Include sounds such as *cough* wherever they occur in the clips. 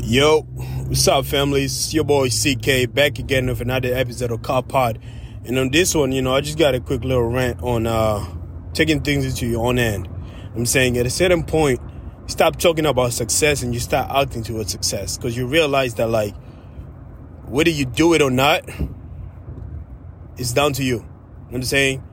Yo, what's up, family? It's your boy CK back again with another episode of Car Pod. And on this one, you know, I just got a quick little rant on uh taking things into your own hand. I'm saying at a certain point, stop talking about success and you start acting towards success because you realize that like whether you do it or not, it's down to you. You know what I'm saying?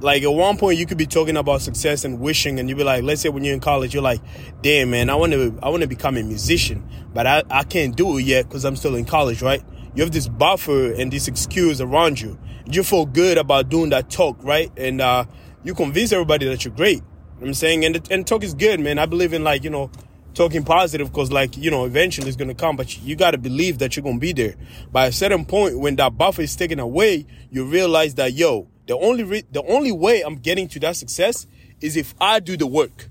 Like at one point you could be talking about success and wishing and you'd be like let's say when you're in college you're like damn man i want to i want to become a musician but i, I can't do it yet because i'm still in college right? You have this buffer and this excuse around you. You feel good about doing that talk right? And uh, you convince everybody that you're great. You know i'm saying? And, and talk is good man. I believe in like you know talking positive because like you know eventually it's to come but you got to believe that you're to be there. By a certain point when that buffer is taken away you realize that yo the only re- the only way I'm getting to that success is if I do the work.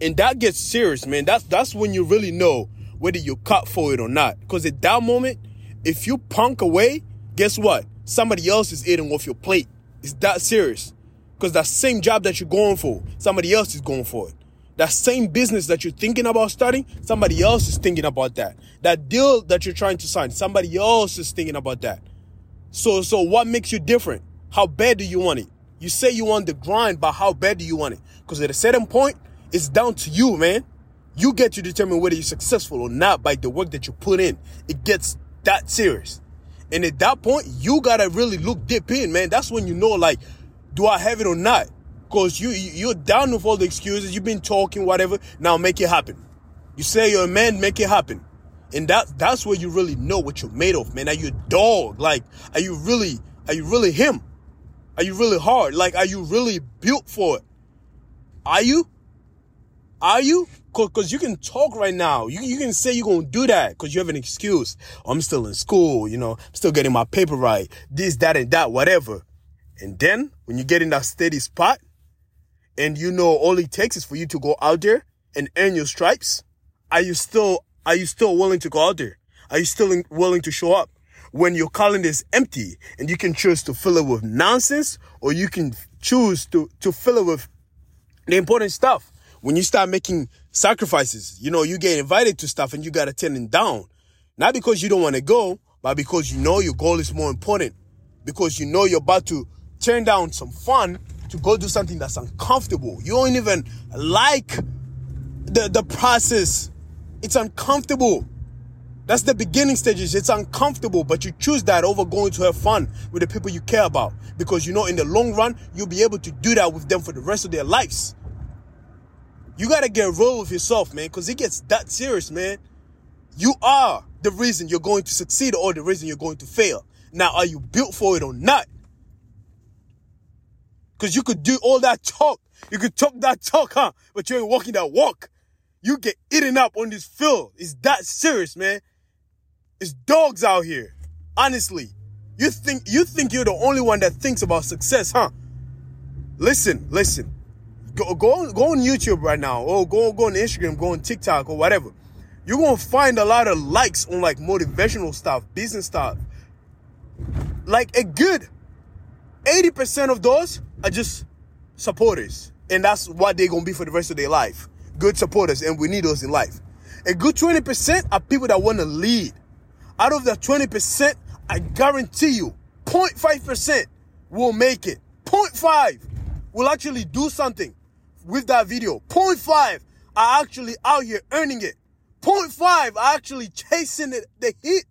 And that gets serious, man. That's that's when you really know whether you're cut for it or not. Because at that moment, if you punk away, guess what? Somebody else is eating off your plate. It's that serious. Because that same job that you're going for, somebody else is going for it. That same business that you're thinking about starting, somebody else is thinking about that. That deal that you're trying to sign, somebody else is thinking about that. So, so what makes you different? How bad do you want it? You say you want the grind, but how bad do you want it? Because at a certain point, it's down to you, man. You get to determine whether you're successful or not by the work that you put in. It gets that serious. And at that point, you gotta really look deep in, man. That's when you know, like, do I have it or not? Cause you you're down with all the excuses. You've been talking, whatever. Now make it happen. You say you're a man, make it happen. And that that's where you really know what you're made of, man. Are you a dog? Like, are you really are you really him? Are you really hard? Like, are you really built for it? Are you? Are you? Cause you can talk right now. You, you can say you're gonna do that because you have an excuse. Oh, I'm still in school, you know, I'm still getting my paper right. This, that, and that, whatever. And then when you get in that steady spot and you know all it takes is for you to go out there and earn your stripes, are you still, are you still willing to go out there? Are you still willing to show up? When your calendar is empty and you can choose to fill it with nonsense or you can choose to, to fill it with the important stuff. When you start making sacrifices, you know, you get invited to stuff and you got to turn it down. Not because you don't want to go, but because you know your goal is more important. Because you know you're about to turn down some fun to go do something that's uncomfortable. You don't even like the, the process. It's uncomfortable. That's the beginning stages. It's uncomfortable, but you choose that over going to have fun with the people you care about because you know in the long run, you'll be able to do that with them for the rest of their lives. You gotta get real with yourself, man, because it gets that serious, man. You are the reason you're going to succeed or the reason you're going to fail. Now, are you built for it or not? Because you could do all that talk. You could talk that talk, huh? But you ain't walking that walk. You get eaten up on this field. It's that serious, man. It's dogs out here. Honestly. You think you think you're the only one that thinks about success, huh? Listen, listen. Go go on, go on YouTube right now, or go go on Instagram, go on TikTok or whatever. You're gonna find a lot of likes on like motivational stuff, business stuff. Like a good 80% of those are just supporters. And that's what they're gonna be for the rest of their life. Good supporters, and we need those in life. A good 20% are people that wanna lead. Out of the 20%, I guarantee you 0.5% will make it. 0.5 will actually do something with that video. 0.5 are actually out here earning it. 0.5 are actually chasing it, the hit.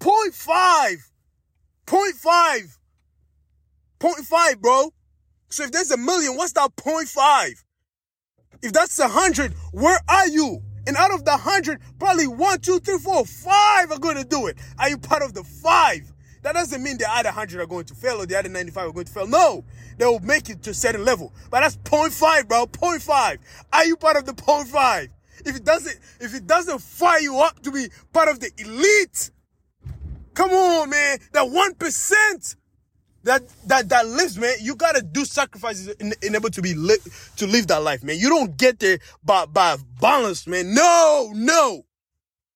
0.5. 0.5. 0.5, bro. So if there's a million, what's that 0.5? If that's a hundred, where are you? And out of the hundred, probably one, two, three, four, five are going to do it. Are you part of the five? That doesn't mean the other hundred are going to fail or the other 95 are going to fail. No, they will make it to a certain level. But that's 0.5, bro. 0.5. Are you part of the 0.5? If it doesn't, if it doesn't fire you up to be part of the elite, come on, man. That one percent that that that lives, man. You gotta do sacrifices in, in able to be li- to live that life, man. You don't get there by by balance, man. No, no,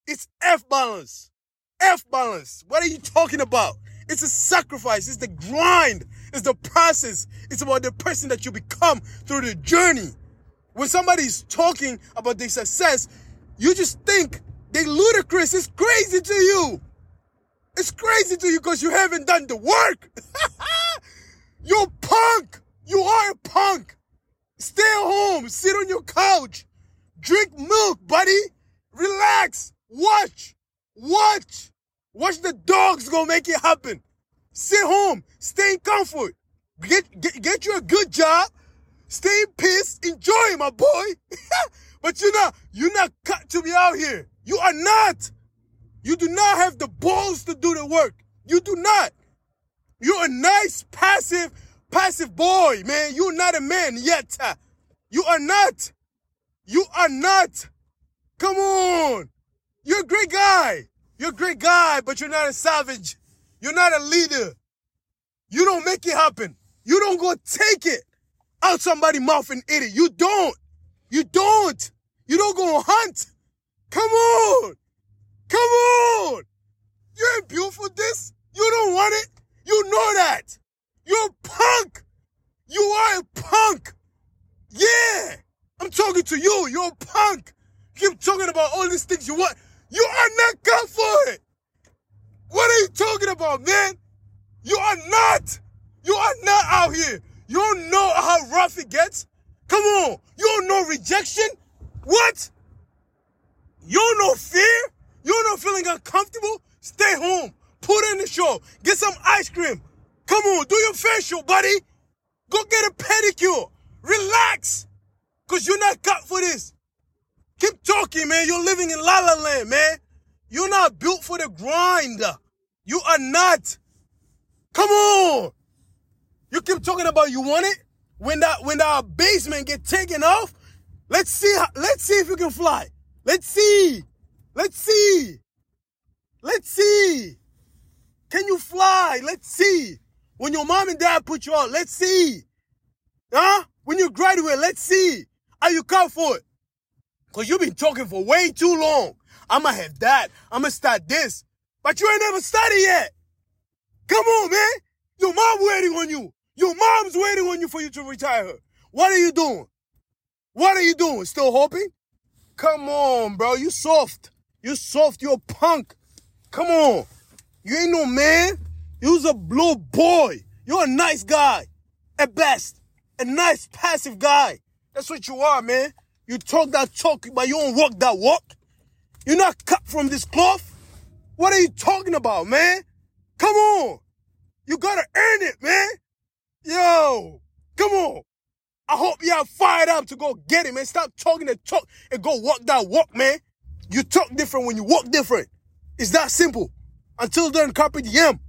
it's F balance, F balance. What are you talking about? It's a sacrifice. It's the grind. It's the process. It's about the person that you become through the journey. When somebody's talking about their success, you just think They ludicrous. It's crazy to you. It's crazy to you because you haven't done the work. *laughs* You're punk. You are a punk. Stay home. Sit on your couch. Drink milk, buddy. Relax. Watch. Watch. Watch the dogs go make it happen. Sit home. Stay in comfort. Get, get, get you a good job. Stay in peace, Enjoy, my boy. *laughs* but you're not, you're not cut to be out here. You are not. You do not have the balls to do the work. You do not. You're a nice, passive, passive boy, man. You're not a man yet. You are not. You are not. Come on. You're a great guy. You're a great guy, but you're not a savage. You're not a leader. You don't make it happen. You don't go take it out somebody's mouth and eat it. You don't. You don't. You don't go hunt. Come on. Come on. You ain't built for this. You don't want it. You know that. You're a punk. You are a punk. Yeah. I'm talking to you. You're a punk. Keep talking about all these things you want. You are not good for it. What are you talking about, man? You are not. You are not out here. You don't know how rough it gets. Come on. You don't know rejection. What? You don't know fear. You don't know feeling uncomfortable. Stay home. Put in the show. Get some ice cream. Come on. Do your facial, buddy. Go get a pedicure. Relax. Cause you're not cut for this. Keep talking, man. You're living in La La Land, man. You're not built for the grind. You are not. Come on. You keep talking about you want it. When that when that basement get taken off, let's see. Let's see if you can fly. Let's see. Let's see. Let's see. Can you fly? Let's see. When your mom and dad put you out, let's see. Huh? When you graduate, let's see. Are you cut for it? Cause you've been talking for way too long. I'ma have that. I'ma start this. But you ain't never started yet. Come on, man. Your mom waiting on you. Your mom's waiting on you for you to retire her. What are you doing? What are you doing? Still hoping? Come on, bro. You soft. You soft. You a punk. Come on. You ain't no man. You's a blue boy. You're a nice guy. At best. A nice passive guy. That's what you are, man. You talk that talk, but you don't walk that walk. You're not cut from this cloth. What are you talking about, man? Come on. You gotta earn it, man. Yo, come on. I hope y'all fired up to go get it, man. Stop talking the talk and go walk that walk, man. You talk different when you walk different. It's that simple. Until then, copy the diem.